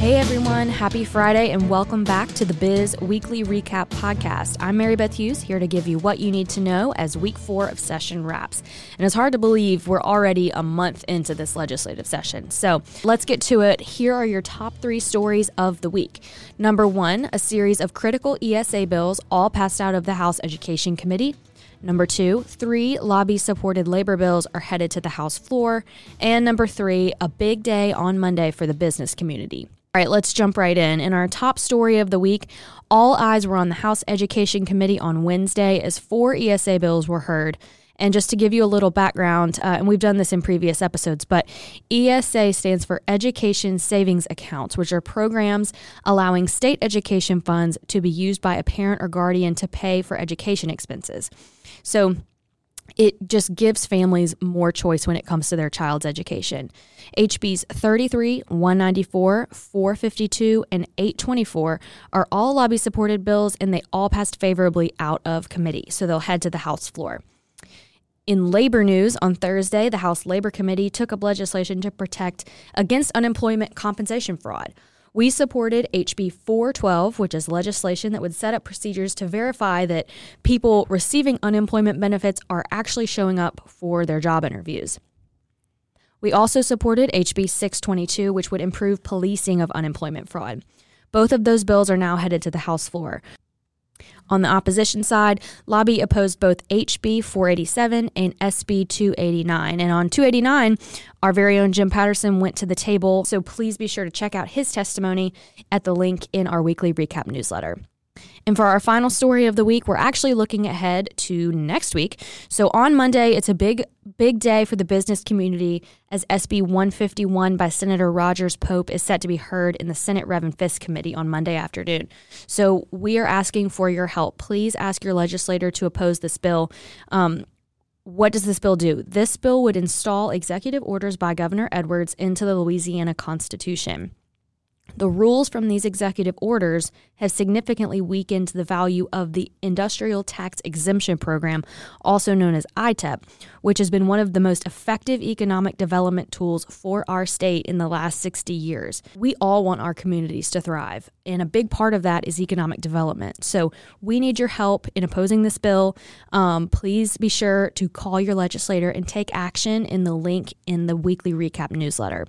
Hey everyone, happy Friday and welcome back to the Biz Weekly Recap Podcast. I'm Mary Beth Hughes here to give you what you need to know as week four of session wraps. And it's hard to believe we're already a month into this legislative session. So let's get to it. Here are your top three stories of the week. Number one, a series of critical ESA bills all passed out of the House Education Committee. Number two, three lobby supported labor bills are headed to the House floor. And number three, a big day on Monday for the business community. All right, let's jump right in. In our top story of the week, all eyes were on the House Education Committee on Wednesday as four ESA bills were heard. And just to give you a little background, uh, and we've done this in previous episodes, but ESA stands for Education Savings Accounts, which are programs allowing state education funds to be used by a parent or guardian to pay for education expenses. So, it just gives families more choice when it comes to their child's education. HBs 33, 194, 452, and 824 are all lobby supported bills and they all passed favorably out of committee, so they'll head to the House floor. In labor news, on Thursday, the House Labor Committee took up legislation to protect against unemployment compensation fraud. We supported HB 412, which is legislation that would set up procedures to verify that people receiving unemployment benefits are actually showing up for their job interviews. We also supported HB 622, which would improve policing of unemployment fraud. Both of those bills are now headed to the House floor. On the opposition side, lobby opposed both HB 487 and SB 289. And on 289, our very own Jim Patterson went to the table, so please be sure to check out his testimony at the link in our weekly recap newsletter. And for our final story of the week, we're actually looking ahead to next week. So on Monday, it's a big, big day for the business community as SB 151 by Senator Rogers Pope is set to be heard in the Senate Rev and Fisk Committee on Monday afternoon. So we are asking for your help. Please ask your legislator to oppose this bill. Um, what does this bill do? This bill would install executive orders by Governor Edwards into the Louisiana Constitution. The rules from these executive orders have significantly weakened the value of the Industrial Tax Exemption Program, also known as ITEP, which has been one of the most effective economic development tools for our state in the last 60 years. We all want our communities to thrive, and a big part of that is economic development. So we need your help in opposing this bill. Um, please be sure to call your legislator and take action in the link in the weekly recap newsletter.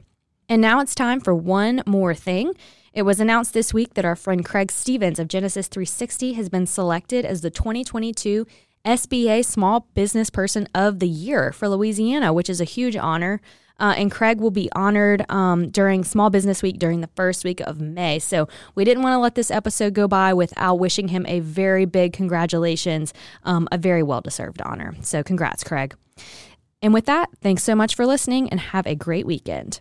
And now it's time for one more thing. It was announced this week that our friend Craig Stevens of Genesis 360 has been selected as the 2022 SBA Small Business Person of the Year for Louisiana, which is a huge honor. Uh, and Craig will be honored um, during Small Business Week during the first week of May. So we didn't want to let this episode go by without wishing him a very big congratulations, um, a very well deserved honor. So congrats, Craig. And with that, thanks so much for listening and have a great weekend.